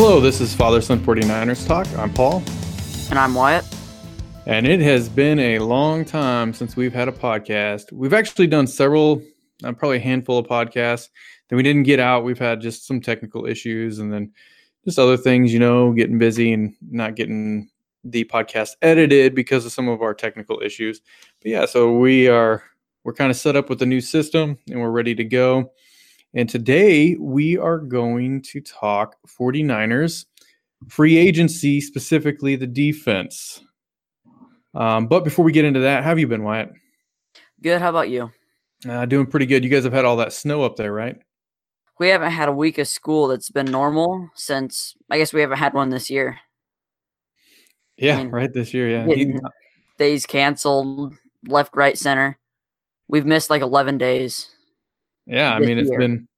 Hello, this is Father Son 49ers Talk. I'm Paul. And I'm Wyatt. And it has been a long time since we've had a podcast. We've actually done several, uh, probably a handful of podcasts that we didn't get out. We've had just some technical issues and then just other things, you know, getting busy and not getting the podcast edited because of some of our technical issues. But yeah, so we are we're kind of set up with the new system and we're ready to go. And today we are going to talk 49ers free agency, specifically the defense. Um, but before we get into that, how have you been, Wyatt? Good. How about you? Uh, doing pretty good. You guys have had all that snow up there, right? We haven't had a week of school that's been normal since I guess we haven't had one this year. Yeah, I mean, right this year. Yeah, days canceled, left, right, center. We've missed like eleven days. Yeah, I mean it's year. been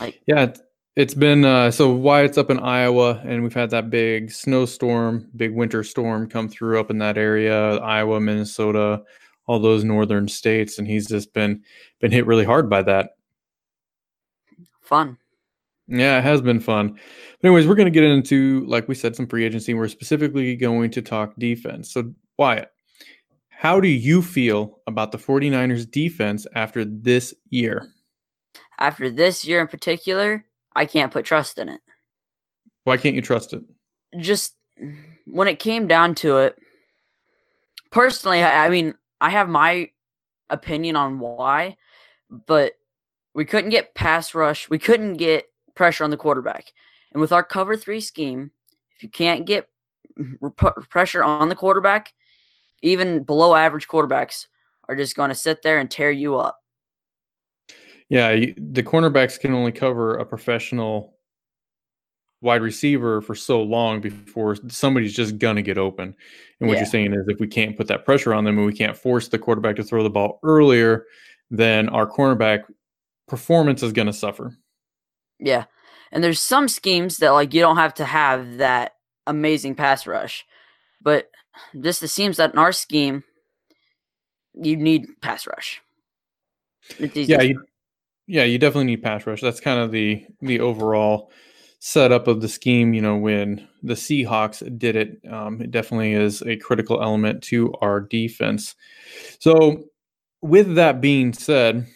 like yeah, it's been uh, so Wyatt's up in Iowa, and we've had that big snowstorm, big winter storm come through up in that area, Iowa, Minnesota, all those northern states, and he's just been been hit really hard by that. Fun. Yeah, it has been fun. But anyways, we're going to get into, like we said, some free agency. We're specifically going to talk defense. So, Wyatt, how do you feel about the 49ers defense after this year? After this year in particular, I can't put trust in it. Why can't you trust it? Just when it came down to it, personally, I, I mean, I have my opinion on why, but we couldn't get pass rush. We couldn't get pressure on the quarterback. And with our cover three scheme, if you can't get pressure on the quarterback, even below average quarterbacks are just going to sit there and tear you up. Yeah, the cornerbacks can only cover a professional wide receiver for so long before somebody's just going to get open. And what yeah. you're saying is if we can't put that pressure on them and we can't force the quarterback to throw the ball earlier, then our cornerback performance is going to suffer. Yeah. And there's some schemes that like you don't have to have that amazing pass rush. But just it seems that in our scheme you need pass rush. Yeah, you, yeah, you definitely need pass rush. That's kind of the the overall setup of the scheme. You know, when the Seahawks did it, um, it definitely is a critical element to our defense. So, with that being said,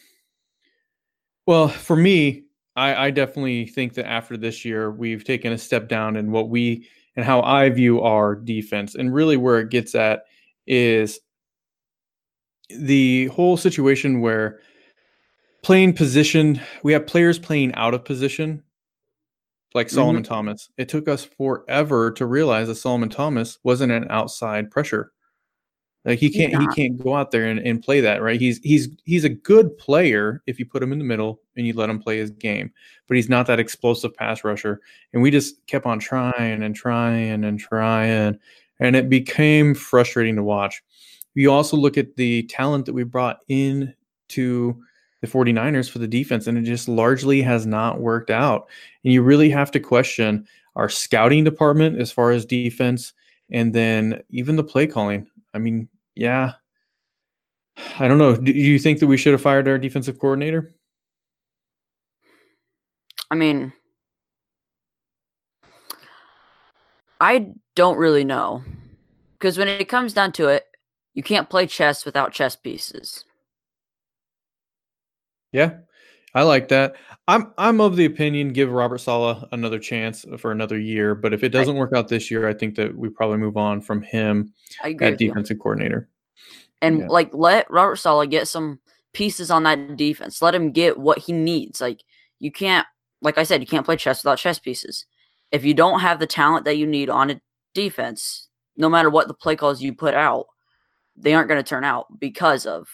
well, for me, I, I definitely think that after this year, we've taken a step down in what we and how I view our defense. And really, where it gets at is the whole situation where playing position, we have players playing out of position, like Solomon mm-hmm. Thomas. It took us forever to realize that Solomon Thomas wasn't an outside pressure. Like he can't he can't go out there and, and play that, right? He's he's he's a good player if you put him in the middle and you let him play his game, but he's not that explosive pass rusher. And we just kept on trying and trying and trying, and it became frustrating to watch. We also look at the talent that we brought in to the 49ers for the defense, and it just largely has not worked out. And you really have to question our scouting department as far as defense, and then even the play calling. I mean, yeah. I don't know. Do you think that we should have fired our defensive coordinator? I mean, I don't really know. Because when it comes down to it, you can't play chess without chess pieces. Yeah, I like that. I'm I'm of the opinion give Robert Saleh another chance for another year, but if it doesn't work out this year, I think that we probably move on from him I at defensive you. coordinator and yeah. like let Robert Saleh get some pieces on that defense. Let him get what he needs. Like you can't, like I said, you can't play chess without chess pieces. If you don't have the talent that you need on a defense, no matter what the play calls you put out, they aren't going to turn out because of.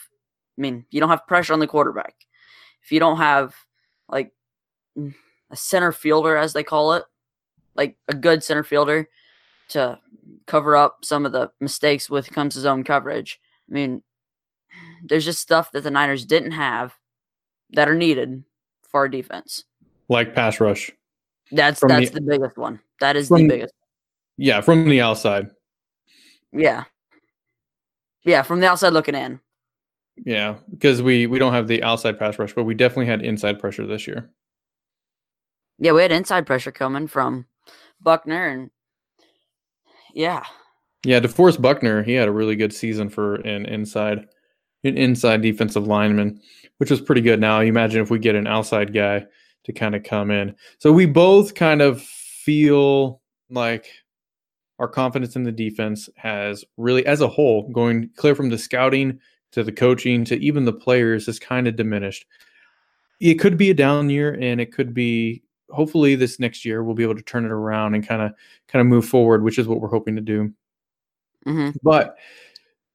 I mean, you don't have pressure on the quarterback. If you don't have like a center fielder, as they call it, like a good center fielder to cover up some of the mistakes with comes to zone coverage, I mean, there's just stuff that the Niners didn't have that are needed for our defense. Like pass rush. That's from that's the, the, biggest one. That is from, the biggest. Yeah, from the outside. Yeah. Yeah, from the outside looking in. Yeah, because we we don't have the outside pass rush, but we definitely had inside pressure this year. Yeah, we had inside pressure coming from Buckner, and yeah, yeah, DeForest Buckner, he had a really good season for an inside, an inside defensive lineman, which was pretty good. Now, you imagine if we get an outside guy to kind of come in. So we both kind of feel like our confidence in the defense has really, as a whole, going clear from the scouting to the coaching to even the players, has kind of diminished. It could be a down year, and it could be hopefully this next year we'll be able to turn it around and kind of kind of move forward, which is what we're hoping to do. Mm-hmm. But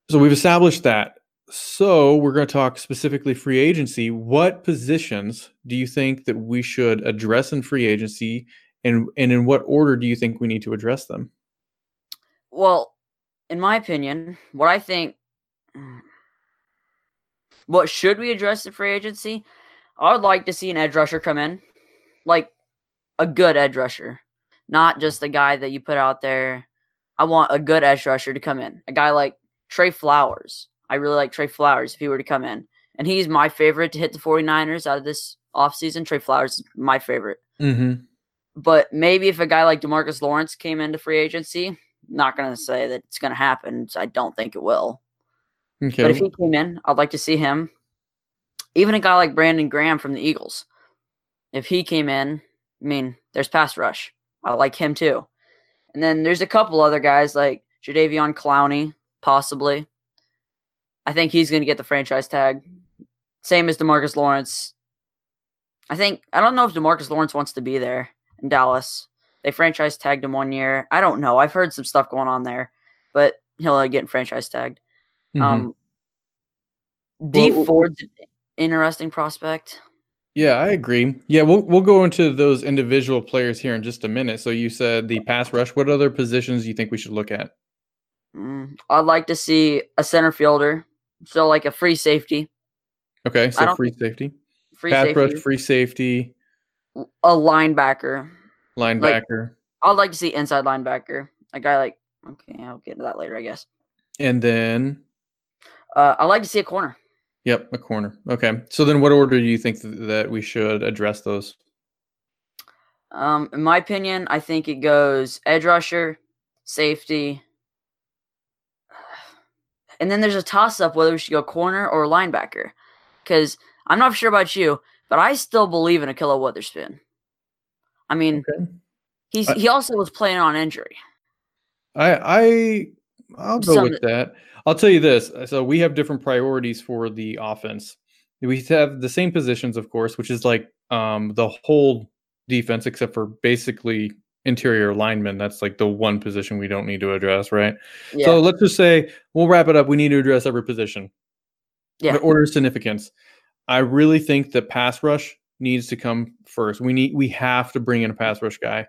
so we've established that. So we're going to talk specifically free agency. What positions do you think that we should address in free agency, and and in what order do you think we need to address them? Well, in my opinion, what I think, what should we address in free agency? I would like to see an edge rusher come in, like a good edge rusher, not just a guy that you put out there. I want a good edge rusher to come in, a guy like Trey Flowers. I really like Trey Flowers if he were to come in. And he's my favorite to hit the 49ers out of this offseason. Trey Flowers is my favorite. Mm-hmm. But maybe if a guy like Demarcus Lawrence came into free agency, not going to say that it's going to happen. I don't think it will. Okay. But if he came in, I'd like to see him. Even a guy like Brandon Graham from the Eagles. If he came in, I mean, there's pass rush. I like him too. And then there's a couple other guys like Jadeveon Clowney, possibly. I think he's going to get the franchise tag. Same as Demarcus Lawrence. I think I don't know if Demarcus Lawrence wants to be there in Dallas. They franchise tagged him one year. I don't know. I've heard some stuff going on there, but he'll uh, get in franchise tagged. Mhm. Um, Dee Well- Ford's an interesting prospect. yeah, I agree. Yeah, we'll we'll go into those individual players here in just a minute. So you said the pass rush. What other positions do you think we should look at? Mm, I'd like to see a center fielder, so like a free safety, Okay, so free safety, free pass safety, rush, free safety, a linebacker. linebacker, I'd like to see inside linebacker, a guy like. Okay, I'll get into that later, I guess. and then Uh, I'd like to see a corner. Yep, a corner. Okay. So then what order do you think th- that we should address those? Um, in my opinion, I think it goes edge rusher, safety, and then there's a toss up whether we should go corner or linebacker. Because I'm not sure about you, but I still believe in Ahkello Witherspoon. I mean, Okay. he's I- he also was playing on injury. I I I'll go with that. I'll tell you this. So we have different priorities for the offense. We have the same positions, of course, which is like um the whole defense except for basically interior linemen. That's like the one position we don't need to address, right? Yeah, So let's just say we'll wrap it up. We need to address every position. yeah, The order of significance. I really think that pass rush needs to come first. We need we have to bring in a pass rush guy.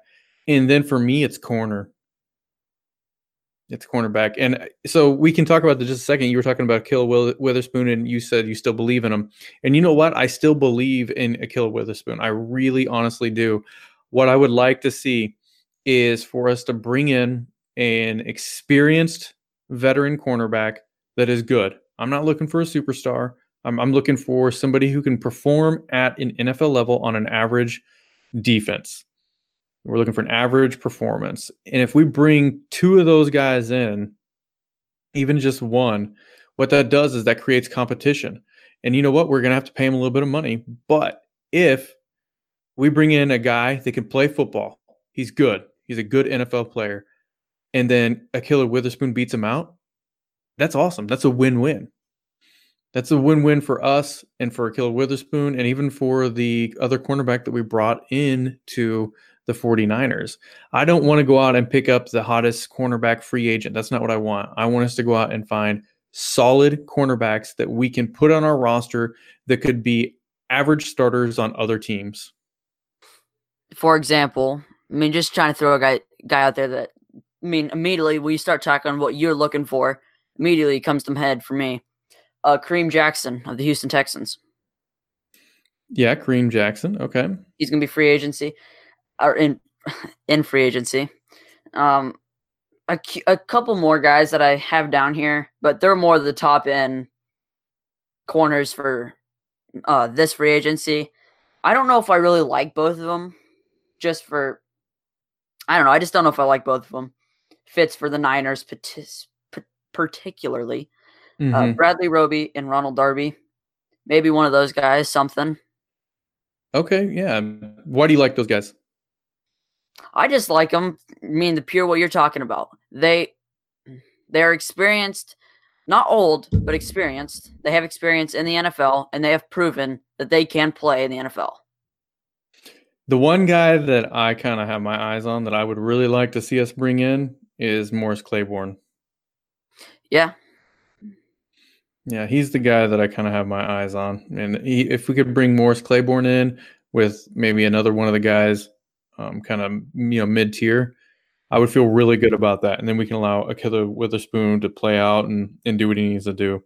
And then for me, it's corner. It's a cornerback. And uh, so we can talk about that just a second. You were talking about Ahkello Witherspoon, and you said you still believe in him. And you know what? I still believe in Ahkello Witherspoon. I really honestly do. What I would like to see is for us to bring in an experienced veteran cornerback that is good. I'm not looking for a superstar. I'm, I'm looking for somebody who can perform at an NFL level on an average defense. We're looking for an average performance. And if we bring two of those guys in, even just one, what that does is that creates competition. And you know what? We're going to have to pay him a little bit of money. But if we bring in a guy that can play football, he's good. He's a good NFL player. And then Ahkello Witherspoon beats him out. That's awesome. That's a win win. That's a win win for us and for Ahkello Witherspoon and even for the other cornerback that we brought in to the 49ers. I don't want to go out and pick up the hottest cornerback free agent. That's not what I want. I want us to go out and find solid cornerbacks that we can put on our roster that could be average starters on other teams. for example, I mean, just trying to throw a guy guy out there that I mean, immediately when you start talking on what you're looking for, immediately comes to head for me. Uh, Kareem Jackson of the Houston Texans. Yeah, Kareem Jackson. Okay. He's gonna be free agency, or in in free agency. Um, a, a couple more guys that I have down here, but they're more the top end corners for uh, this free agency. I don't know if I really like both of them, just for I don't know. I just don't know if I like both of them. Fits for the Niners, particularly. Mm-hmm. Uh, Bradley Roby and Ronald Darby. Maybe one of those guys, something. Okay, yeah. Why do you like those guys? I just like them. I mean, the pure what you're talking about. They they're experienced, not old, but experienced. They have experience in the NFL, and they have proven that they can play in the NFL. The one guy that I kind of have my eyes on that I would really like to see us bring in is Morris Claiborne. Yeah. Yeah, he's the guy that I kind of have my eyes on. And he, if we could bring Morris Claiborne in with maybe another one of the guys, um, kind of you know mid tier, I would feel really good about that. And then we can allow Ahkello Witherspoon to play out and, and do what he needs to do.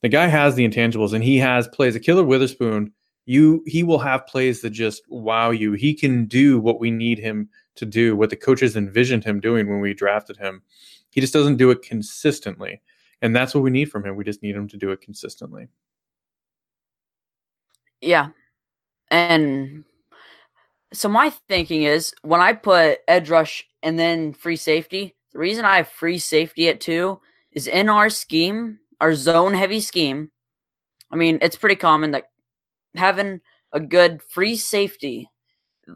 The guy has the intangibles and he has plays. Ahkello Witherspoon, you he will have plays that just wow you. He can do what we need him to do, what the coaches envisioned him doing when we drafted him. He just doesn't do it consistently. And that's what we need from him. We just need him to do it consistently. Yeah. And so my thinking is when I put edge rush and then free safety, the reason I have free safety at two is in our scheme, our zone heavy scheme. I mean, it's pretty common that having a good free safety,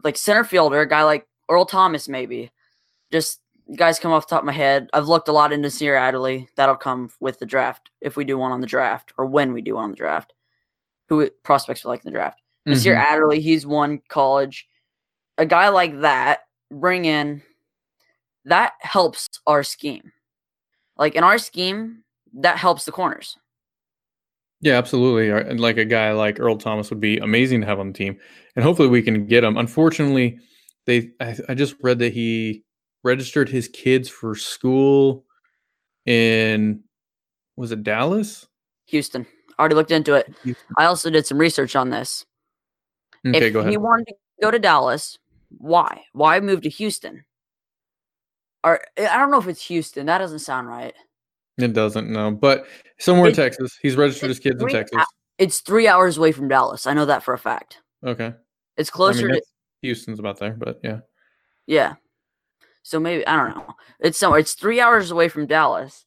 like center fielder, a guy like Earl Thomas, maybe, just guys come off the top of my head. I've looked a lot into Nasir Adderley. That'll come with the draft if we do one on the draft or when we do one on the draft. Who prospects we like in the draft? Mm-hmm. Nasir Adderley, he's one college a guy like that bring in that helps our scheme. Like in our scheme, that helps the corners. Yeah, absolutely. And like a guy like Earl Thomas would be amazing to have on the team, and hopefully we can get him. Unfortunately, they I, I just read that he registered his kids for school in was it Dallas? Houston. I Already looked into it. Houston. I also did some research on this. Okay, if go ahead. he wanted to go to Dallas, why? Why move to Houston? Or eh, I don't know if it's Houston. That doesn't sound right. It doesn't, no. But somewhere in Texas. He's registered his kids in Texas. It's three hours away from Dallas. I know that for a fact. Okay. It's closer I mean, to Houston's about there, but yeah. Yeah. So maybe I don't know. It's somewhere. It's three hours away from Dallas,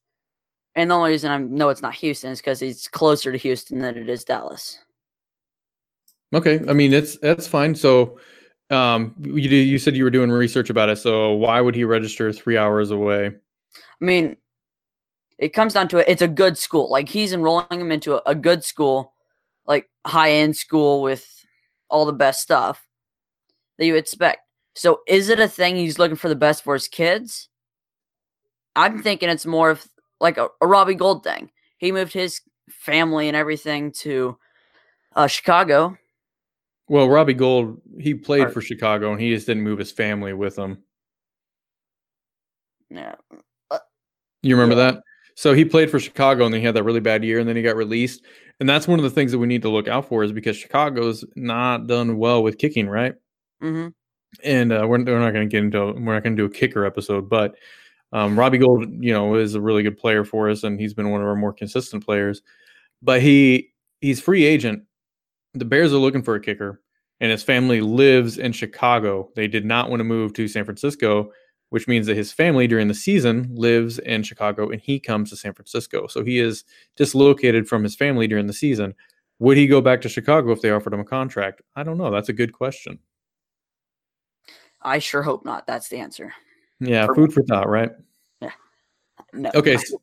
and the only reason I know it's not Houston is because it's closer to Houston than it is Dallas. Okay, I mean it's that's fine. So um, you you said you were doing research about it. So why would he register three hours away? I mean, it comes down to it. It's a good school. Like he's enrolling him into a, a good school, like high end school with all the best stuff that you expect. So is it a thing he's looking for the best for his kids? I'm thinking it's more of like a, a Robbie Gould thing. He moved his family and everything to uh, Chicago well, Robbie Gould, he played right. for Chicago and he just didn't move his family with him. Yeah. Uh, you remember yeah. that? So he played for Chicago and then he had that really bad year and then he got released. And that's one of the things that we need to look out for is because Chicago's not done well with kicking, right? Mm-hmm. And uh, we're, we're not going to get into we're not going to do a kicker episode, but um, Robbie Gould, you know, is a really good player for us and he's been one of our more consistent players. But he he's free agent the Bears are looking for a kicker, and his family lives in Chicago. They did not want to move to San Francisco, which means that his family during the season lives in Chicago and he comes to San Francisco. So he is dislocated from his family during the season. Would he go back to Chicago if they offered him a contract? I don't know. That's a good question. I sure hope not. That's the answer. Yeah, for food me. for thought, right? Yeah. No. Okay, so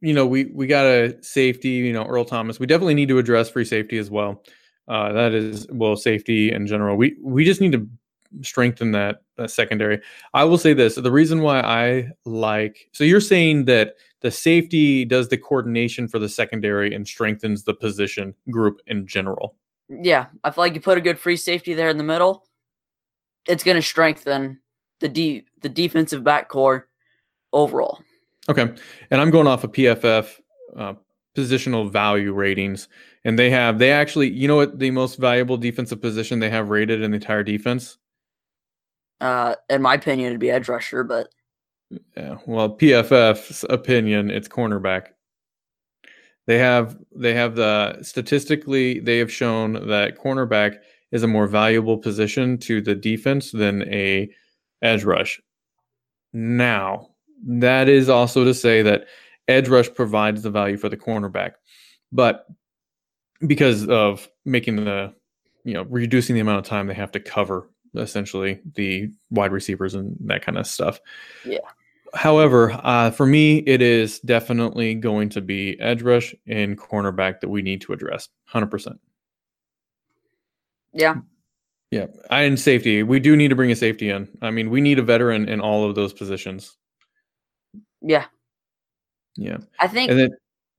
you know, we we got a safety. You know, Earl Thomas. We definitely need to address free safety as well. Uh, that is well, safety in general. We we just need to strengthen that, that secondary. I will say this: the reason why I like. So you're saying that the safety does the coordination for the secondary and strengthens the position group in general. Yeah, I feel like you put a good free safety there in the middle. It's going to strengthen the de- the defensive back core overall. Okay. And I'm going off of PFF uh, positional value ratings. And they have, they actually, you know what the most valuable defensive position they have rated in the entire defense? Uh, in my opinion, it'd be edge rusher, but. Yeah. Well, PFF's opinion, it's cornerback. They have, they have the statistically, they have shown that cornerback is a more valuable position to the defense than a edge rush. Now, that is also to say that edge rush provides the value for the cornerback, but because of making the, you know, reducing the amount of time they have to cover essentially the wide receivers and that kind of stuff. Yeah. However, uh, for me, it is definitely going to be edge rush and cornerback that we need to address. 100%. Yeah. Yeah. And safety. We do need to bring a safety in. I mean, we need a veteran in all of those positions. Yeah. Yeah. I think And then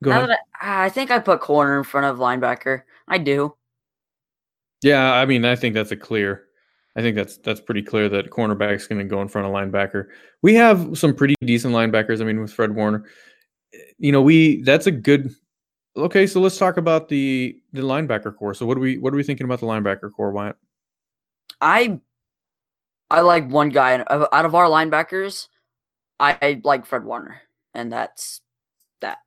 go ahead. I, I think I put corner in front of linebacker. I do. Yeah, I mean, I think that's a clear. I think that's that's pretty clear that cornerback's going to go in front of linebacker. We have some pretty decent linebackers. I mean, with Fred Warner, you know, we that's a good. Okay, so let's talk about the the linebacker core. So what do we what are we thinking about the linebacker core, Wyatt? I I like one guy out of our linebackers. I, I like Fred Warner, and that's that.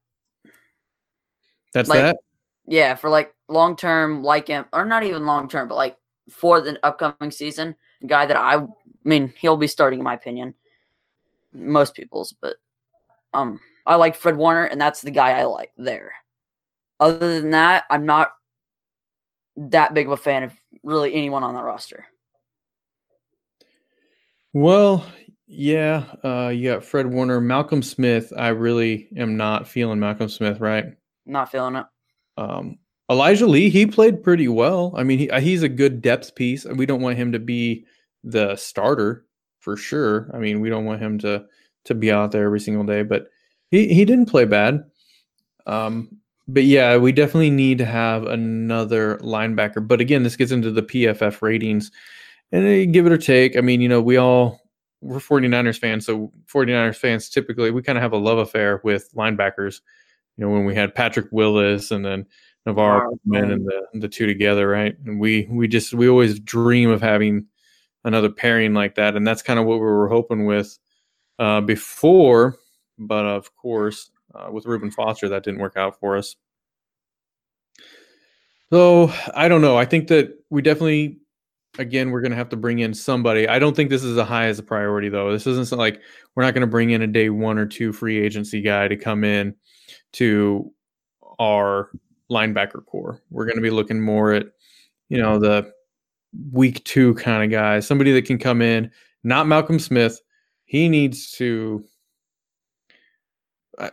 That's Like- that. Yeah, for like long term, like him, or not even long term, but like for the upcoming season, guy that I, I mean, he'll be starting in my opinion. Most people's, but um, I like Fred Warner, and that's the guy I like there. Other than that, I'm not that big of a fan of really anyone on that roster. Well, yeah, uh, you got Fred Warner, Malcolm Smith. I really am not feeling Malcolm Smith, right? Not feeling it. Um, Elijah Lee, he played pretty well. I mean, he, uh, he's a good depth piece. We don't want him to be the starter for sure. I mean, we don't want him to to be out there every single day, but he he didn't play bad. Um, but yeah, we definitely need to have another linebacker. But again, this gets into the PFF ratings, and they give it or take. I mean, you know, we all we're 49ers fans, so 49ers fans typically we kind of have a love affair with linebackers. You know, when we had Patrick Willis and then NaVorro men and the the two together, right? And we we just we always dream of having another pairing like that, and that's kind of what we were hoping with uh, before. But of course, uh, with Reuben Foster, that didn't work out for us. So I don't know. I think that we definitely, again, we're going to have to bring in somebody. I don't think this is as high as a priority, though. This isn't like we're not going to bring in a day one or two free agency guy to come in to our linebacker core. We're going to be looking more at, you know, the week two kind of guy, somebody that can come in, not Malcolm Smith. He needs to. I,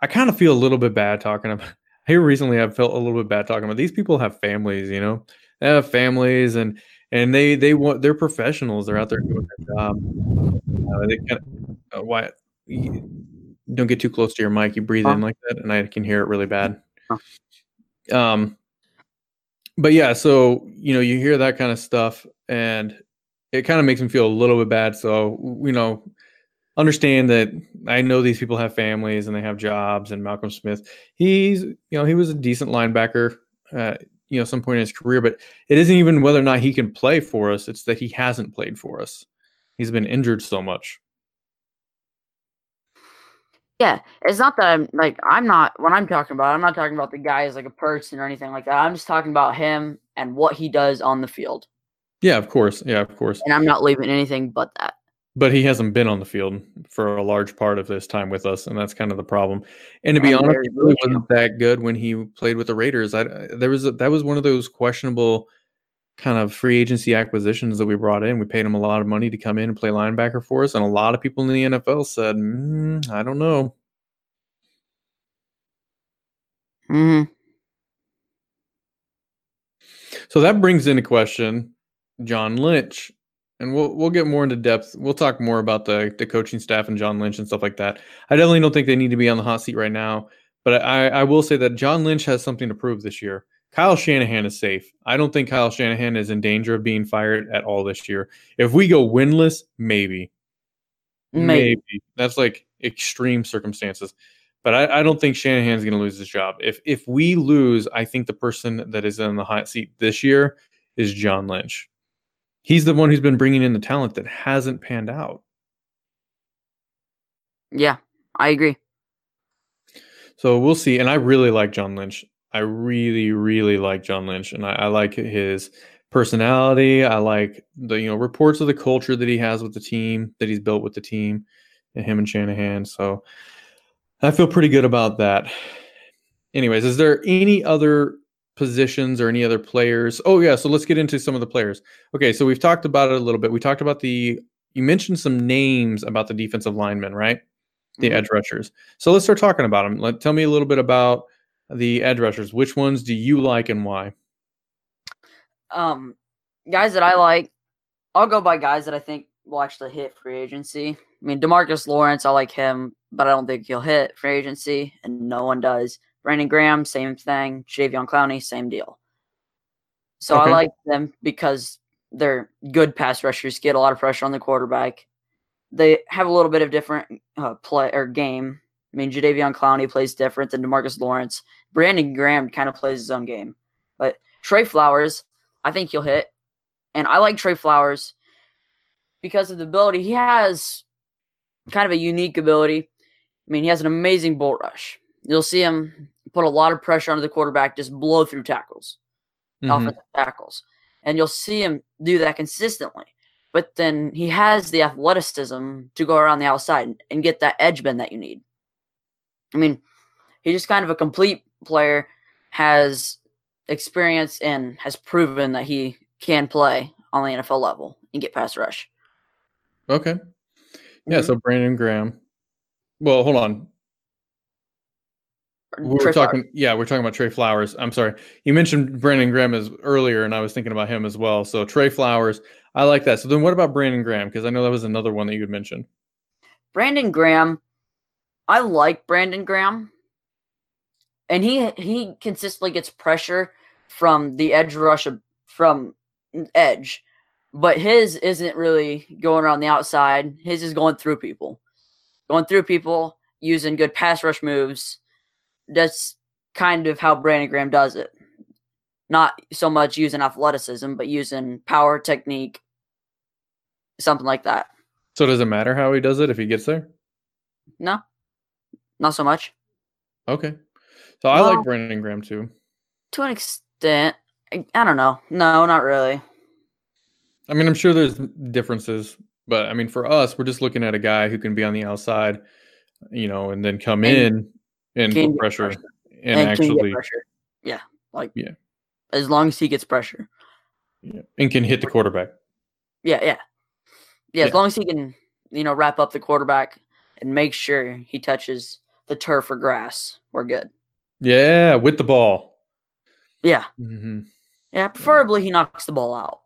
I kind of feel a little bit bad talking about. Here recently, I've felt a little bit bad talking about these people have families, you know, they have families and and they they want they're professionals. They're out there doing their job. Uh, they kind of, uh, why don't get too close to your mic. You breathe in like that, and I can hear it really bad. Huh. Um, but yeah, so you know, you hear that kind of stuff, and it kind of makes me feel a little bit bad. So you know, understand that I know these people have families and they have jobs. And Malcolm Smith, he's you know he was a decent linebacker. Uh, you know, some point in his career, but it isn't even whether or not he can play for us. It's that he hasn't played for us. He's been injured so much. Yeah, it's not that I'm like I'm not when I'm talking about. I'm not talking about the guy as like a person or anything like that. I'm just talking about him and what he does on the field, Yeah, of course. Yeah, of course. and I'm not leaving anything but that. But he hasn't been on the field for a large part of this time with us, and that's kind of the problem. And to be And honest, he really wasn't that good when he played with the Raiders. I there was a, that was one of those questionable kind of free agency acquisitions that we brought in. We paid him a lot of money to come in and play linebacker for us, and a lot of people in the NFL said, mm, "I don't know." hmm So that brings into question John Lynch, and we'll we'll get more into depth. We'll talk more about the the coaching staff and John Lynch and stuff like that. I definitely don't think they need to be on the hot seat right now, but I I will say that John Lynch has something to prove this year. Kyle Shanahan is safe. I don't think Kyle Shanahan is in danger of being fired at all this year. If we go winless, maybe, Maybe. that's like extreme circumstances. But I, I don't think Shanahan's going to lose his job. If if we lose, I think the person that is in the hot seat this year is John Lynch. He's the one who's been bringing in the talent that hasn't panned out. Yeah, I agree. So we'll see. And I really like John Lynch. I really, really like John Lynch, and I, I like his personality. I like the you know reports of the culture that he has with the team that he's built with the team, and him and Shanahan. So I feel pretty good about that. Anyways, is there any other positions or any other players? Oh yeah, so let's get into some of the players. Okay, so we've talked about it a little bit. We talked about the you mentioned some names about the defensive linemen, right? The mm-hmm. edge rushers. So let's start talking about them. Let tell me a little bit about the edge rushers. Which ones do you like and why? Um, guys that I like, I'll go by guys that I think will actually hit free agency. I mean, Demarcus Lawrence, I like him, but I don't think he'll hit free agency, and no one does. Brandon Graham, same thing. Jadeveon Clowney, same deal. So okay. I like them because they're good pass rushers, get a lot of pressure on the quarterback. They have a little bit of different uh, play or game. I mean, Jadeveon Clowney plays different than Demarcus Lawrence. Brandon Graham kind of plays his own game. But Trey Flowers, I think he'll hit. And I like Trey Flowers because of the ability. He has kind of a unique ability. I mean, he has an amazing bull rush. You'll see him put a lot of pressure on the quarterback, just blow through tackles, mm-hmm. offensive tackles. And you'll see him do that consistently. But then he has the athleticism to go around the outside and get that edge bend that you need. I mean, he's just kind of a complete player, has experience, and has proven that he can play on the NFL level and get past rush. Okay. Yeah, mm-hmm. so Brandon Graham. Well, hold on. We are talking, Flowers. yeah, we're talking about Trey Flowers. I'm sorry, you mentioned Brandon Graham as earlier, and I was thinking about him as well. So Trey Flowers, I like that. So then, what about Brandon Graham? Because I know that was another one that you had mentioned. Brandon Graham, I like Brandon Graham, and he he consistently gets pressure from the edge rush from edge, but his isn't really going around the outside. His is going through people, going through people using good pass rush moves that's kind of how Brandon Graham does it. Not so much using athleticism, but using power, technique, something like that. So does it matter how he does it if he gets there? No, not so much. Okay, so I well, like Brandon Graham too. To an extent, I, I don't know. No, not really. I mean, I'm sure there's differences, but I mean, for us, we're just looking at a guy who can be on the outside, you know, and then come and, in and put pressure, pressure, and, and actually pressure. Yeah, like yeah, as long as he gets pressure. Yeah, and can hit the quarterback. Yeah, yeah, yeah. As yeah. long as he can, you know, wrap up the quarterback and make sure he touches the turf or grass, we're good. Yeah, with the ball. Yeah. Mm-hmm. Yeah, preferably he knocks the ball out.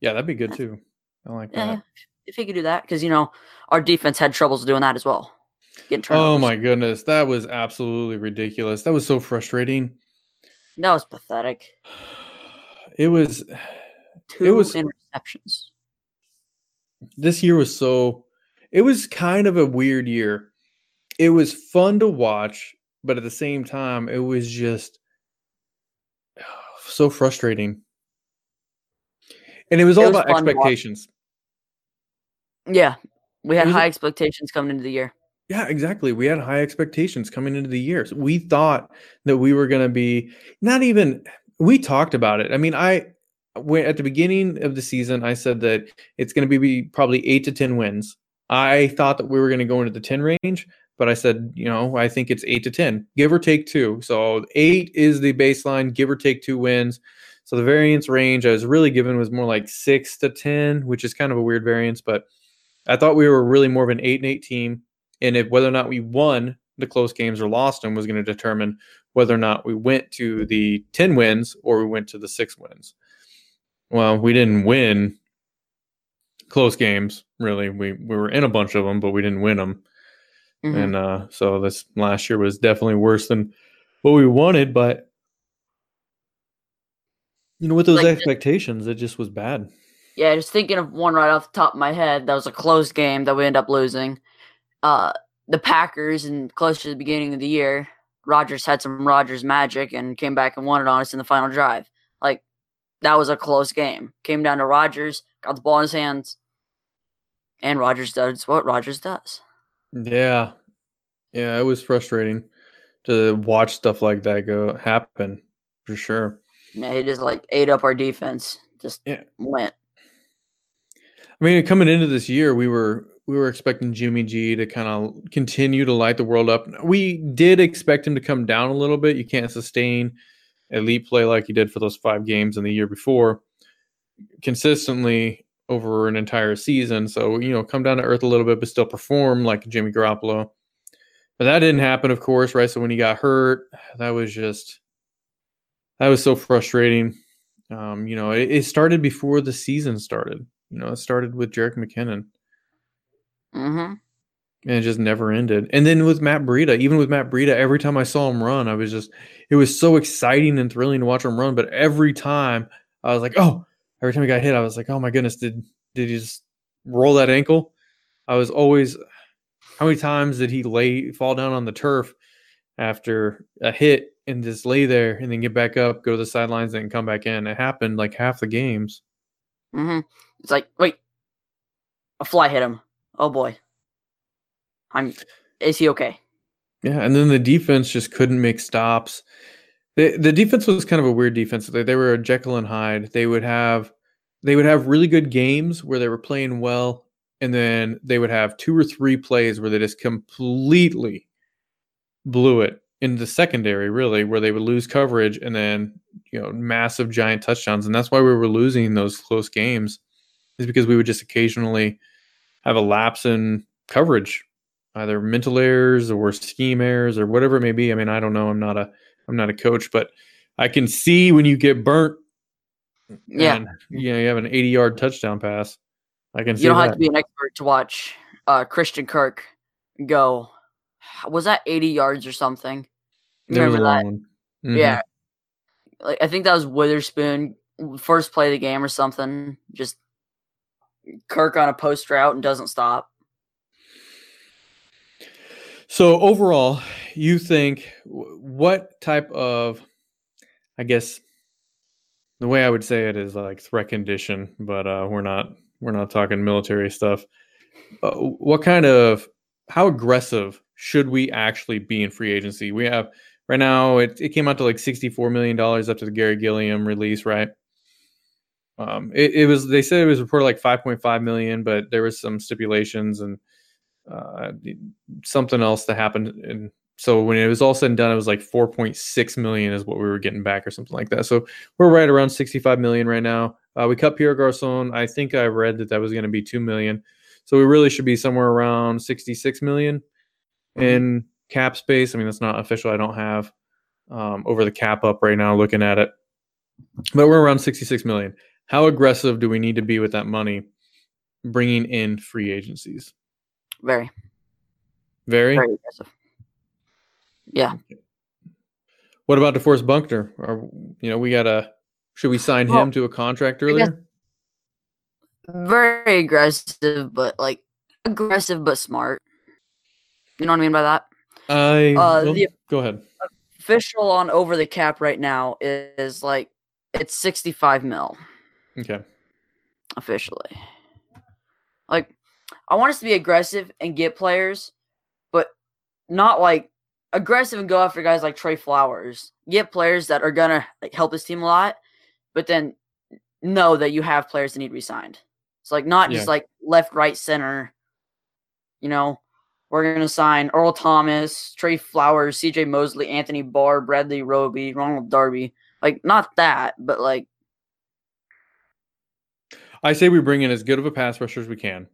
Yeah, that'd be good too. I like that. If he could do that, because you know our defense had troubles doing that as well. Oh my goodness, that was absolutely ridiculous. That was so frustrating. That was pathetic. It was. Two it was interceptions. This year was so. It was kind of a weird year. It was fun to watch, but at the same time, it was just so frustrating. And it was all it was about expectations. Yeah, we had high expectations coming into the year. Yeah, exactly. We had high expectations coming into the year. So we thought that we were going to be not even we talked about it. I mean, I when at the beginning of the season I said that it's going to be probably 8 to 10 wins. I thought that we were going to go into the 10 range, but I said, you know, I think it's 8 to 10, give or take 2. So 8 is the baseline, give or take 2 wins. So the variance range I was really given was more like 6 to 10, which is kind of a weird variance, but I thought we were really more of an 8 and 8 team and if whether or not we won the close games or lost them was going to determine whether or not we went to the 10 wins or we went to the six wins. Well, we didn't win close games, really. We we were in a bunch of them, but we didn't win them. Mm-hmm. And uh, so this last year was definitely worse than what we wanted, but you know, with those like, expectations, it just was bad. Yeah, just thinking of one right off the top of my head, that was a close game that we ended up losing uh, the Packers and close to the beginning of the year, Rodgers had some Rodgers magic and came back and won it on us in the final drive. Like that was a close game. Came down to Rodgers, got the ball in his hands, and Rodgers does what Rodgers does. Yeah, yeah, it was frustrating to watch stuff like that go happen for sure. Yeah, he just like ate up our defense. just Yeah. went. I mean, coming into this year, we were we were expecting Jimmy G to kind of continue to light the world up. We did expect him to come down a little bit. You can't sustain elite play like he did for those five games in the year before consistently over an entire season. So, you know, come down to earth a little bit, but still perform like Jimmy Garoppolo. But that didn't happen, of course, right? So when he got hurt, that was just that was so frustrating. Um, you know, it, it started before the season started. You know, it started with Jerick McKinnon Mm-hmm. and it just never ended. And then with Matt Breida, even with Matt Breida, every time I saw him run, I was just it was so exciting and thrilling to watch him run. But every time I was like, oh, every time he got hit, I was like, oh my goodness, did did he just roll that ankle? I was always how many times did he lay fall down on the turf after a hit and just lay there and then get back up, go to the sidelines, and come back in? It happened like half the games. Mm-hmm. It's like, wait, a fly hit him. Oh boy. I'm. Is he okay? Yeah, and then the defense just couldn't make stops. The the defense was kind of a weird defense. They, they were a Jekyll and Hyde. They would have they would have really good games where they were playing well, and then they would have two or three plays where they just completely blew it in the secondary, really, where they would lose coverage and then you know massive giant touchdowns, and that's why we were losing those close games, is because we would just occasionally have a lapse in coverage either mental errors or scheme errors or whatever it may be. I mean, I don't know. I'm not a I'm not a coach, but I can see when you get burnt. Yeah. And, you know, you have an 80 yard touchdown pass. I can see You don't that. have to be an expert to watch uh, Christian Kirk go. Was that 80 yards or something? There was a Remember that? Mhm. Yeah. Like I think that was Witherspoon first play of the game or something. Just Kirk on a post route and doesn't stop. So overall, you think what type of, I guess, the way I would say it is like threat condition, but uh, we're not we're not talking military stuff. Uh, what kind of how aggressive should we actually be in free agency? We have right now it, it came out to like sixty four million dollars after the Garry Gilliam release, right? Um, it, it was they said it was reported like five point five million, but there was some stipulations and uh, something else that happened and so when it was all said and done it was like 4.6 million is what we were getting back or something like that. So we're right around 65 million right now. Uh, we cut Pierre Garcon. I think i read that that was going to be 2 million. So we really should be somewhere around 66 million in cap space. I mean that's not official. I don't have um, over the cap up right now looking at it. But we're around 66 million how aggressive do we need to be with that money bringing in free agencies Very, very very aggressive. Yeah. What about DeForest Buckner? Or you know, we gotta. Should we sign Well, him to a contract earlier? Very aggressive, but like aggressive but smart. You know what I mean by that? I Uh, well, the- go ahead. Official on over the cap right now is like it's 65 mil Okay. officially. Like I want us to be aggressive and get players, but not like aggressive and go after guys like Trey Flowers. Get players that are gonna like help this team a lot, but then know that you have players that need re-signed. It's like not just like left, right, center. You know, we're gonna sign Earl Thomas, Trey Flowers, C.J. Mosley, Anthony Barr, Bradley Roby, Ronald Darby. Like not that, but like I say we bring in as good of a pass rusher as we can.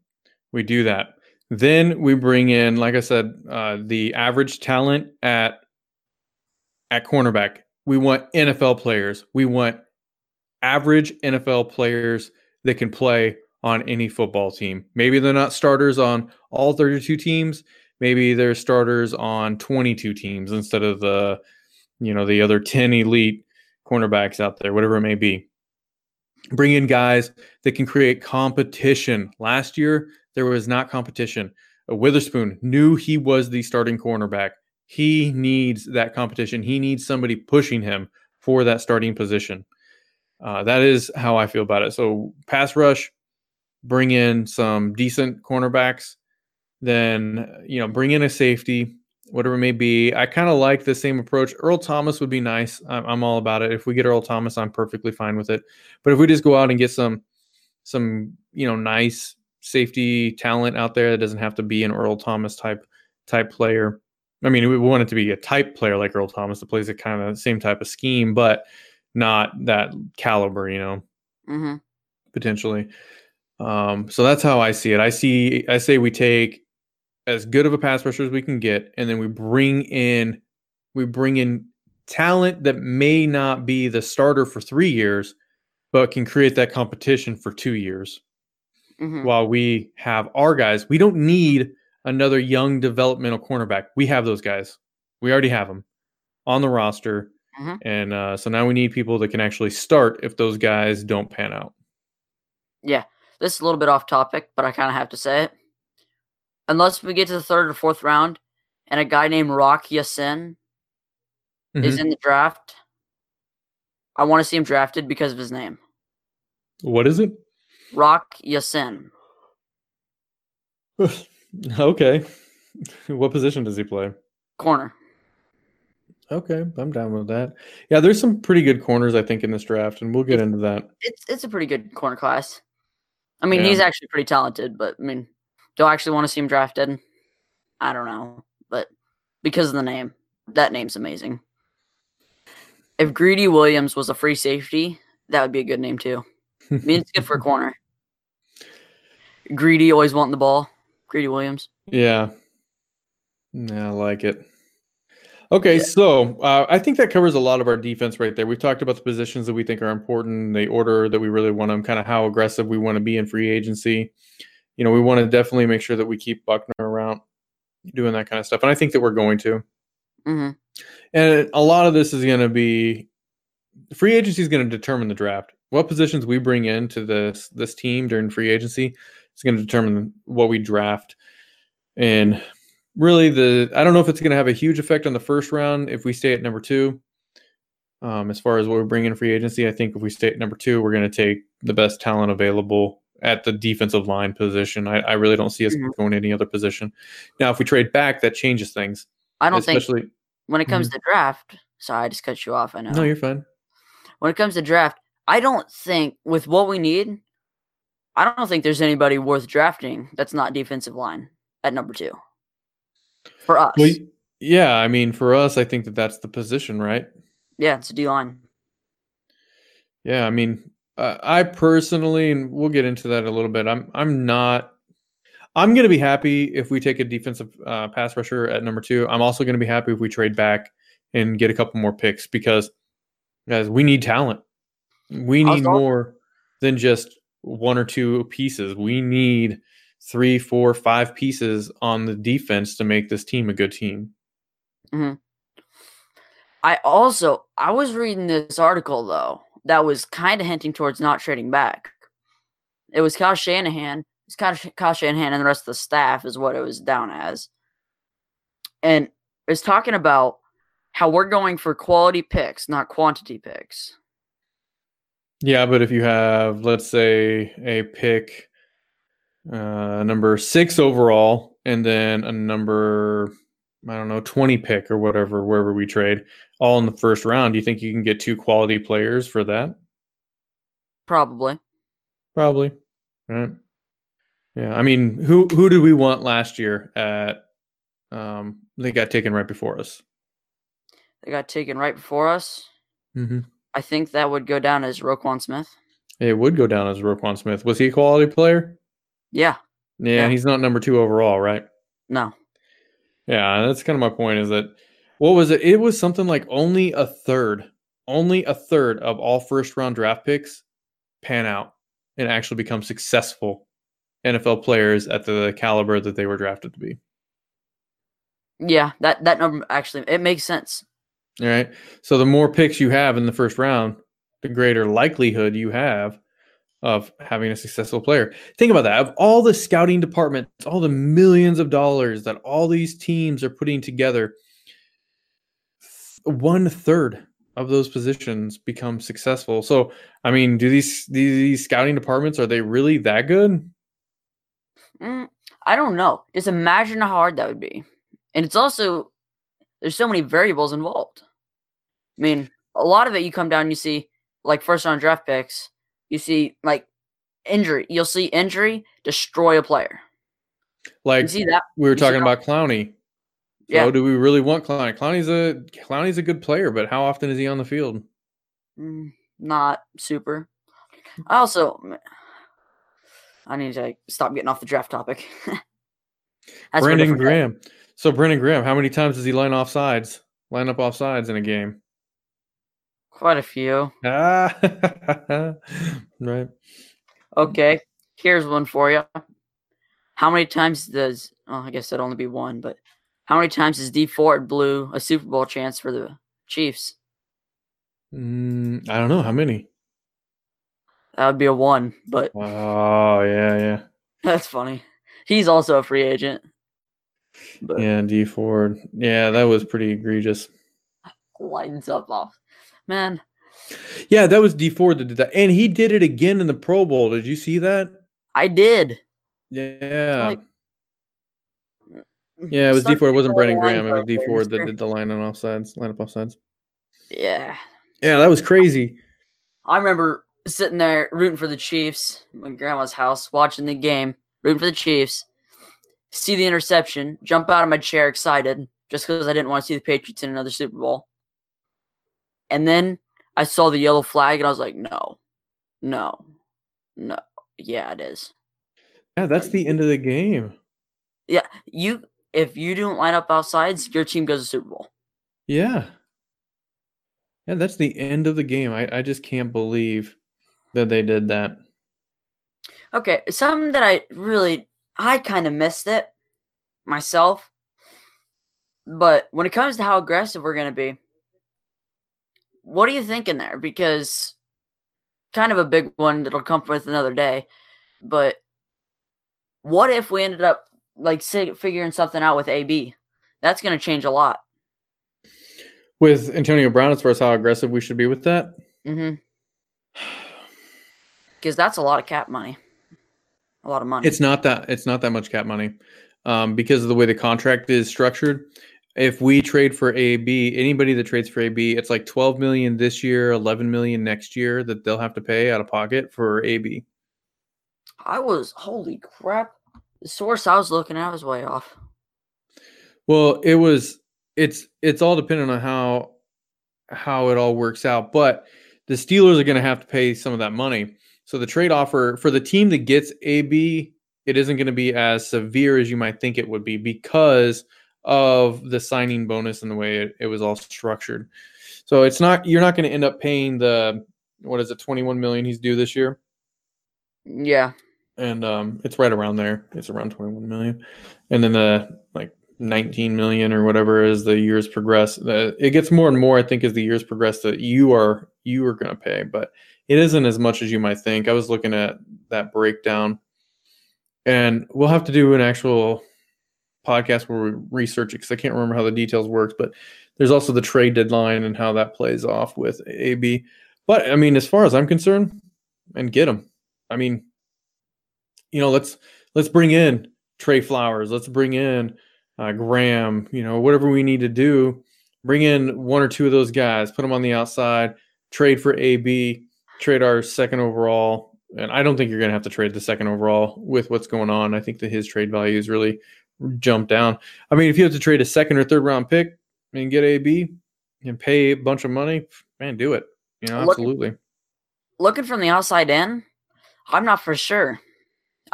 We do that. Then we bring in, like I said, uh, the average talent at at cornerback. We want NFL players. We want average NFL players that can play on any football team. Maybe they're not starters on all 32 teams. Maybe they're starters on 22 teams instead of the, you know, the other 10 elite cornerbacks out there, whatever it may be. Bring in guys that can create competition. Last year, there was not competition. Uh, Witherspoon knew he was the starting cornerback. He needs that competition. He needs somebody pushing him for that starting position. Uh, that is how I feel about it. So, pass rush, bring in some decent cornerbacks, then, you know, bring in a safety, whatever it may be. I kind of like the same approach. Earl Thomas would be nice. I'm, I'm, all about it. If we get Earl Thomas, I'm perfectly fine with it. But if we just go out and get some, some you know, nice safety talent out there that doesn't have to be an Earl Thomas type type player. I mean, we want it to be a type player like Earl Thomas that plays a kind of same type of scheme, but not that caliber, you know, mm-hmm. potentially. Um, so that's how I see it. I see. I say we take as good of a pass rusher as we can get, and then we bring in we bring in talent that may not be the starter for three years, but can create that competition for two years. Mm-hmm. While we have our guys, we don't need another young developmental cornerback. We have those guys. We already have them on the roster. Mm-hmm. And uh, so now we need people that can actually start if those guys don't pan out. Yeah. This is a little bit off topic, but I kind of have to say it unless we get to the third or fourth round and a guy named Rock Ya-Sin Mhm. is in the draft, I want to see him drafted because of his name. What is it? Rock Ya-Sin. okay. what position does he play? Corner. Okay, I'm down with that. Yeah, there's some pretty good corners I think in this draft, and we'll get into that. It's it's a pretty good corner class. I mean, Yeah. he's actually pretty talented, but I mean, do I actually want to see him drafted? I don't know, but because of the name, that name's amazing. If Greedy Williams was a free safety, that would be a good name too. I mean, it's good for a corner. Greedy, always wanting the ball. Greedy Williams. Yeah. Yeah, I like it. Okay, Yeah. so uh, I think that covers a lot of our defense right there. We've talked about the positions that we think are important, the order that we really want them, kind of how aggressive we want to be in free agency. You know, we want to definitely make sure that we keep Buckner around doing that kind of stuff. And I think that we're going to. hmm And a lot of this is going to be free agency is going to determine the draft. What positions we bring into this this team during free agency is going to determine what we draft. And really, the I don't know if it's going to have a huge effect on the first round if we stay at number two. Um, as far as what we bring in free agency, I think if we stay at number two, we're going to take the best talent available at the defensive line position. I, I really don't see us Mhm. going any other position. Now, if we trade back, that changes things. I don't think especially. when it comes to draft. Sorry, I just cut you off. I know. No, you're fine. when it comes to draft, I don't think with what we need, I don't think there's anybody worth drafting that's not defensive line at number two for us. Well, yeah, I mean, for us, I think that that's the position, right? yeah, it's a D line. Yeah, I mean, uh, I personally, and we'll get into that a little bit. I'm, I'm not. I'm going to be happy if we take a defensive uh, pass rusher at number two. I'm also going to be happy if we trade back and get a couple more picks because, guys, we need talent. We need more than just one or two pieces. We need three, four, five pieces on the defense to make this team a good team. Hmm. I also I was reading this article though that was kind of hinting towards not trading back. It was Kyle Shanahan. It's Kyle, Kyle Shanahan and the rest of the staff is what it was down as, and it's talking about how we're going for quality picks, not quantity picks. Yeah, but if you have, let's say, a pick, uh, number six overall, and then a number, I don't know, 20 pick or whatever, wherever we trade, all in the first round, do you think you can get two quality players for that? Probably. Probably. Right. Yeah. I mean, who who did we want last year at um they got taken right before us? They got taken right before us. Mm-hmm. I think that would go down as Roquan Smith. It would go down as Roquan Smith. Was he a quality player? Yeah. Yeah, Yeah. he's not number two overall, right? No. Yeah, that's kind of my point. Is that what was it? It was something like only a third, only a third of all first round draft picks pan out and actually become successful NFL players at the caliber that they were drafted to be. Yeah. That that number actually it makes sense. All right. So the more picks you have in the first round, the greater likelihood you have of having a successful player. Think about that. Of all the scouting departments, all the millions of dollars that all these teams are putting together, one third of those positions become successful. So, I mean, do these these, these scouting departments are they really that good? Mm, I don't know. Just imagine how hard that would be. And it's also there's so many variables involved. I mean, a lot of it you come down, you see like first round draft picks, you see like injury. You'll see injury destroy a player. Like You see that? we were you talking about Clowney. Yeah. So do we really want Clowney? Clowney's a Clowney's a good player, but how often is he on the field? Mm, not super. I also, I need to stop getting off the draft topic. That's for a Brandon different day. Graham. So Brandon Graham, how many times does he line off sides? Line up off sides in a game? Quite a few. Ah, right. Okay, here's one for you. How many times does? Oh, I guess that'd only be one, but how many times does Dee Ford blew a Super Bowl chance for the Chiefs? Mm, I don't know how many. That would be a one, but Oh yeah, yeah, that's funny. He's also a free agent. But yeah. Dee Ford. Yeah, that was pretty egregious. lines up off. Man, Yeah, that was Dee Ford that did that, and he did it again in the Pro Bowl. Did you see that? I did. Yeah. Like, Mm-hmm. yeah, it was Dee Ford. It wasn't Brandon Graham. It was Dee Ford that did the line on offsides, line up offsides. Yeah. Yeah, that was crazy. I remember sitting there rooting for the Chiefs, my grandma's house, watching the game, rooting for the Chiefs. See the interception, jump out of my chair excited, just because I didn't want to see the Patriots in another Super Bowl. And then I saw the yellow flag, and I was like, no, no, no. Yeah, it is. Yeah, that's the end of the game. Yeah, you. If you don't line up outsides, your team goes to Super Bowl. Yeah. Yeah, that's the end of the game. I, I just can't believe that they did that. Okay, something that I really, I kind of missed it myself. But when it comes to how aggressive we're going to be, what are you thinking there? Because kind of a big one that'll come with another day. But what if we ended up like figuring something out with AB? That's going to change a lot. With Antonio Brown, as far as how aggressive we should be with that. Mm-hmm. Because that's a lot of cap money. A lot of money. It's not that it's not that much cap money. Um, because of the way the contract is structured. If we trade for AB, anybody that trades for AB, it's like 12 million this year, 11 million next year that they'll have to pay out of pocket for AB. I was holy crap. The source I was looking at was way off. Well, it was it's it's all dependent on how how it all works out, but the Steelers are going to have to pay some of that money. So the trade offer for the team that gets AB, it isn't going to be as severe as you might think it would be because of the signing bonus and the way it, it was all structured. So it's not you're not going to end up paying the what is it 21 million he's due this year Yeah. And um, it's right around there. It's around 21 million, and then the like 19 million or whatever as the years progress. The, it gets more and more, I think, as the years progress that you are you are going to pay, but it isn't as much as you might think. I was looking at that breakdown, and we'll have to do an actual podcast where we research it because I can't remember how the details works, but there's also the trade deadline and how that plays off with AB. But I mean, as far as I'm concerned, and get them. I mean, you know, let's let's bring in Trey Flowers. Let's bring in uh, Graham. You know, whatever we need to do. Bring in one or two of those guys. Put them on the outside. Trade for AB. Trade our second overall. And I don't think you're going to have to trade the second overall with what's going on. I think that his trade value is really jumped down. I mean, if you have to trade a second or third round pick and get AB and pay a bunch of money, man, do it. You know, absolutely. Looking from the outside in, I'm not for sure.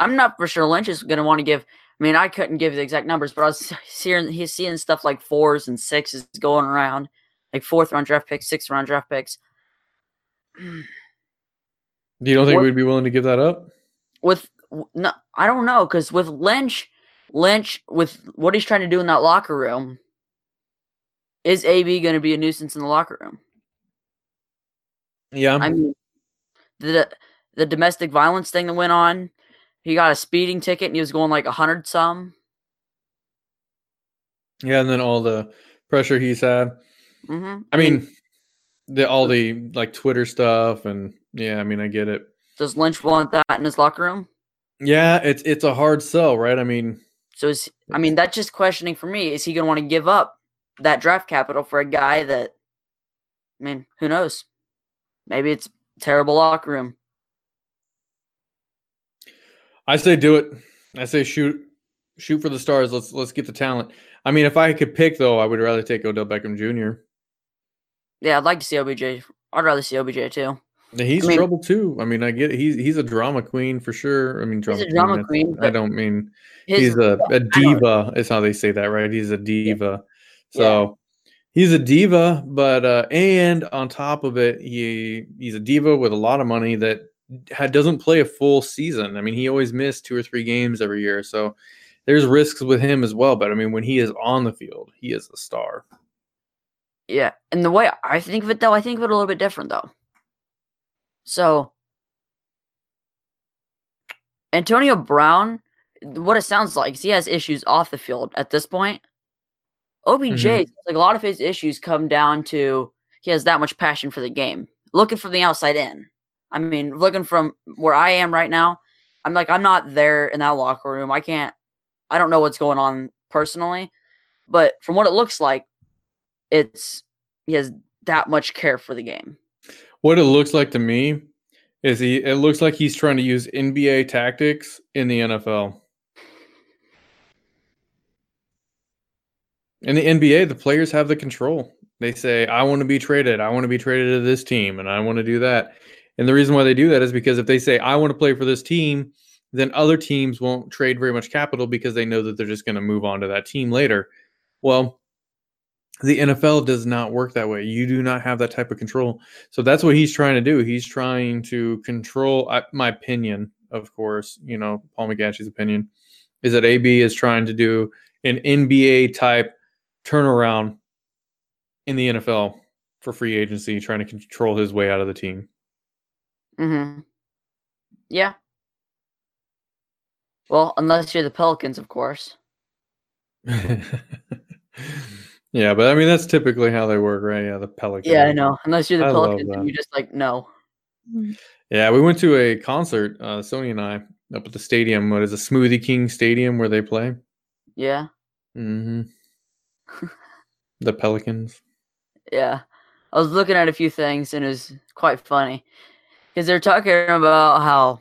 I'm not for sure Lynch is going to want to give. I mean, I couldn't give the exact numbers, but I was hearing he's seeing stuff like fours and sixes going around, like fourth round draft picks, sixth round draft picks. Do you don't think What- we'd be willing to give that up? With no, I don't know because with Lynch, Lynch with what he's trying to do in that locker room, is AB going to be a nuisance in the locker room? Yeah. I mean, the the domestic violence thing that went on, he got a speeding ticket and he was going like a hundred some. Yeah, and then all the pressure he's had. Mm-hmm. I mean, the all the like Twitter stuff and yeah, I mean, I get it. does Lynch want that in his locker room? Yeah, it's it's a hard sell, right? I mean, So is I mean that's just questioning for me. Is he going to want to give up that draft capital for a guy that, I mean, who knows? Maybe it's terrible locker room. I say do it. I say shoot shoot for the stars. Let's let's get the talent. I mean, if I could pick though, I would rather take Odell Beckham Jr. Yeah, I'd like to see OBJ. I'd rather see OBJ too. He's I mean, trouble too. I mean, I get he's he's a drama queen for sure. I mean, drama, he's a drama queen. queen I don't mean his, he's a, a diva. Is how they say that, right? He's a diva. Yeah. So yeah. he's a diva, but uh, and on top of it, he he's a diva with a lot of money that had, doesn't play a full season. I mean, he always missed two or three games every year. So there's risks with him as well. But I mean, when he is on the field, he is a star. Yeah, and the way I think of it, though, I think of it a little bit different, though. So Antonio Brown, what it sounds like, he has issues off the field at this point. OBJ, mm-hmm. like a lot of his issues come down to he has that much passion for the game, looking from the outside in. I mean, looking from where I am right now, I'm like, I'm not there in that locker room. I can't, I don't know what's going on personally, but from what it looks like, it's he has that much care for the game. What it looks like to me is he it looks like he's trying to use NBA tactics in the NFL. In the NBA, the players have the control. They say, I want to be traded. I want to be traded to this team and I want to do that. And the reason why they do that is because if they say, I want to play for this team, then other teams won't trade very much capital because they know that they're just going to move on to that team later. Well, the NFL does not work that way. You do not have that type of control. So that's what he's trying to do. He's trying to control my opinion, of course, you know, Paul McGatchy's opinion is that AB is trying to do an NBA type turnaround in the NFL for free agency, trying to control his way out of the team. Mhm. Yeah. Well, unless you're the Pelicans, of course. Yeah, but I mean that's typically how they work, right? Yeah, the Pelicans. Yeah, I know. Unless you're the I Pelicans, you're just like no. Yeah, we went to a concert, uh, Sony and I, up at the stadium. What is a Smoothie King Stadium where they play? Yeah. Mm-hmm. the Pelicans. Yeah, I was looking at a few things and it was quite funny because they're talking about how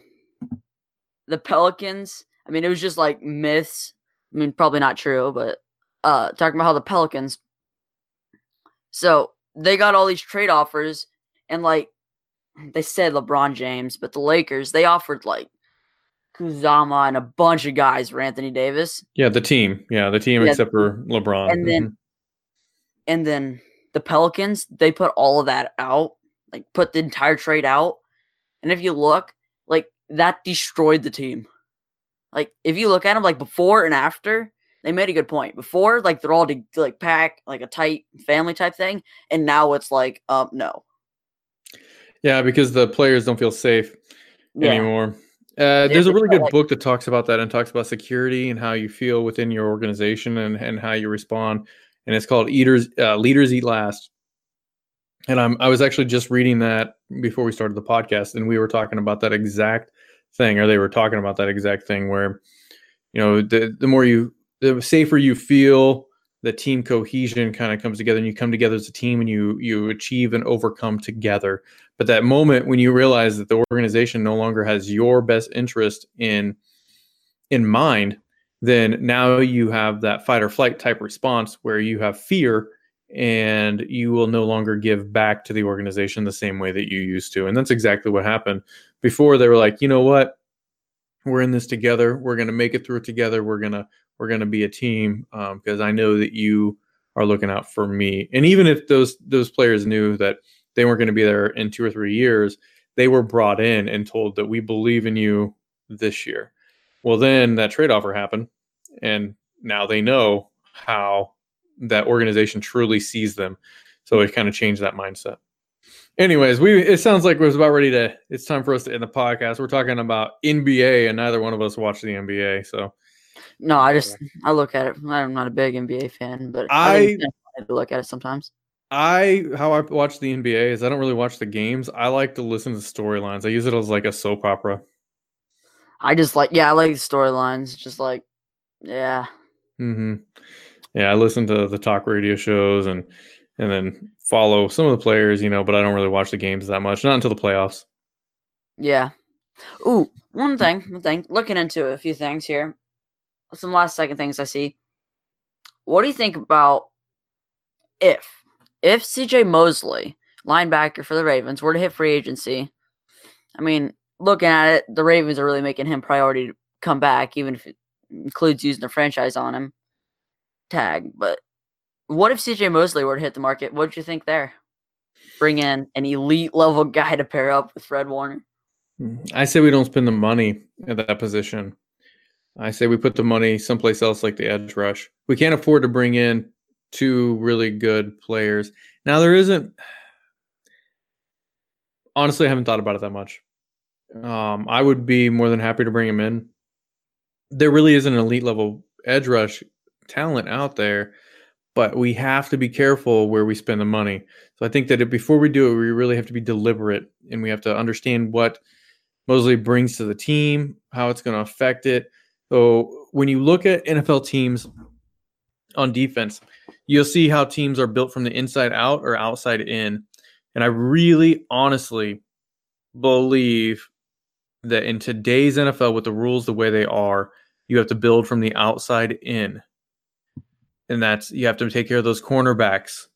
the Pelicans. I mean, it was just like myths. I mean, probably not true, but uh talking about how the Pelicans so they got all these trade offers and like they said LeBron James, but the Lakers they offered like Kuzma and a bunch of guys for Anthony Davis. Yeah, the team. Yeah, the team yeah, except for LeBron. And then mm-hmm. and then the Pelicans, they put all of that out, like put the entire trade out. And if you look, like that destroyed the team. Like if you look at them like before and after, they made a good point. Before, like they're all to, like pack like a tight family type thing, and now it's like, um, no. Yeah, because the players don't feel safe yeah. anymore. Uh, there's a really good book that talks about that and talks about security and how you feel within your organization and, and how you respond. And it's called Eaters uh, Leaders Eat Last. And I'm I was actually just reading that before we started the podcast, and we were talking about that exact thing, or they were talking about that exact thing where, you know, the the more you the safer you feel, the team cohesion kind of comes together and you come together as a team and you you achieve and overcome together. But that moment when you realize that the organization no longer has your best interest in in mind, then now you have that fight or flight type response where you have fear and you will no longer give back to the organization the same way that you used to. And that's exactly what happened. Before they were like, you know what? We're in this together. We're going to make it through it together. We're going to we're going to be a team because um, I know that you are looking out for me. And even if those those players knew that they weren't going to be there in two or three years, they were brought in and told that we believe in you this year. Well, then that trade offer happened, and now they know how that organization truly sees them. So it kind of changed that mindset. Anyways, we it sounds like it was about ready to. It's time for us to end the podcast. We're talking about NBA, and neither one of us watch the NBA, so no, I just I look at it. I'm not a big NBA fan, but I, I look at it sometimes. I how I watch the NBA is I don't really watch the games. I like to listen to storylines. I use it as like a soap opera. I just like yeah, I like storylines. Just like yeah. Mm-hmm. Yeah, I listen to the talk radio shows and and then follow some of the players, you know, but I don't really watch the games that much, not until the playoffs. Yeah. Ooh, one thing, one thing. Looking into a few things here. Some last second things I see. What do you think about if if CJ Mosley, linebacker for the Ravens, were to hit free agency? I mean, looking at it, the Ravens are really making him priority to come back, even if it includes using the franchise on him tag. But what if CJ Mosley were to hit the market? What would you think there? Bring in an elite level guy to pair up with Fred Warner. I say we don't spend the money at that position. I say we put the money someplace else like the edge rush. We can't afford to bring in two really good players. Now there isn't honestly I haven't thought about it that much. Um, I would be more than happy to bring him in. There really isn't an elite level edge rush talent out there, but we have to be careful where we spend the money. So I think that if, before we do it, we really have to be deliberate and we have to understand what Mosley brings to the team, how it's going to affect it. So when you look at NFL teams on defense, you'll see how teams are built from the inside out or outside in. And I really honestly believe that in today's NFL, with the rules the way they are, you have to build from the outside in. And that's you have to take care of those cornerbacks,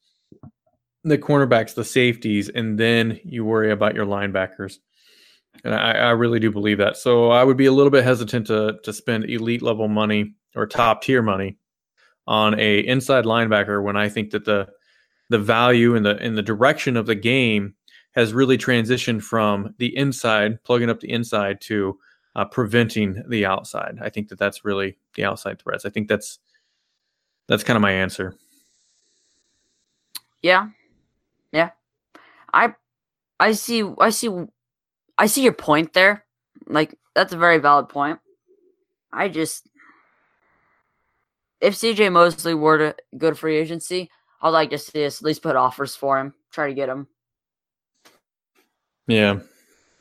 the cornerbacks, the safeties, and then you worry about your linebackers. And I, I really do believe that. So I would be a little bit hesitant to to spend elite level money or top tier money on a inside linebacker when I think that the the value and the in the direction of the game has really transitioned from the inside, plugging up the inside, to uh, preventing the outside. I think that that's really the outside threats. I think that's that's kind of my answer. Yeah, yeah. I I see I see I see your point there. Like that's a very valid point. I just if CJ Mosley were to go to free agency, I'd like to see us at least put offers for him, try to get him. Yeah.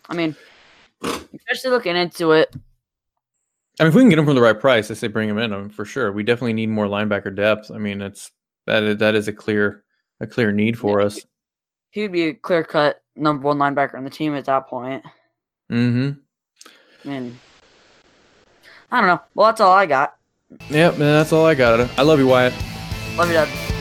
I mean, especially looking into it. I mean, if we can get him for the right price, I say bring him in I um, mean, for sure. We definitely need more linebacker depth. I mean, it's that that is a clear a clear need for us. He would be a clear cut number one linebacker on the team at that point. Mm-hmm. I mean, I don't know. Well, that's all I got. Yep, man, that's all I got. I love you, Wyatt. Love you, Dad.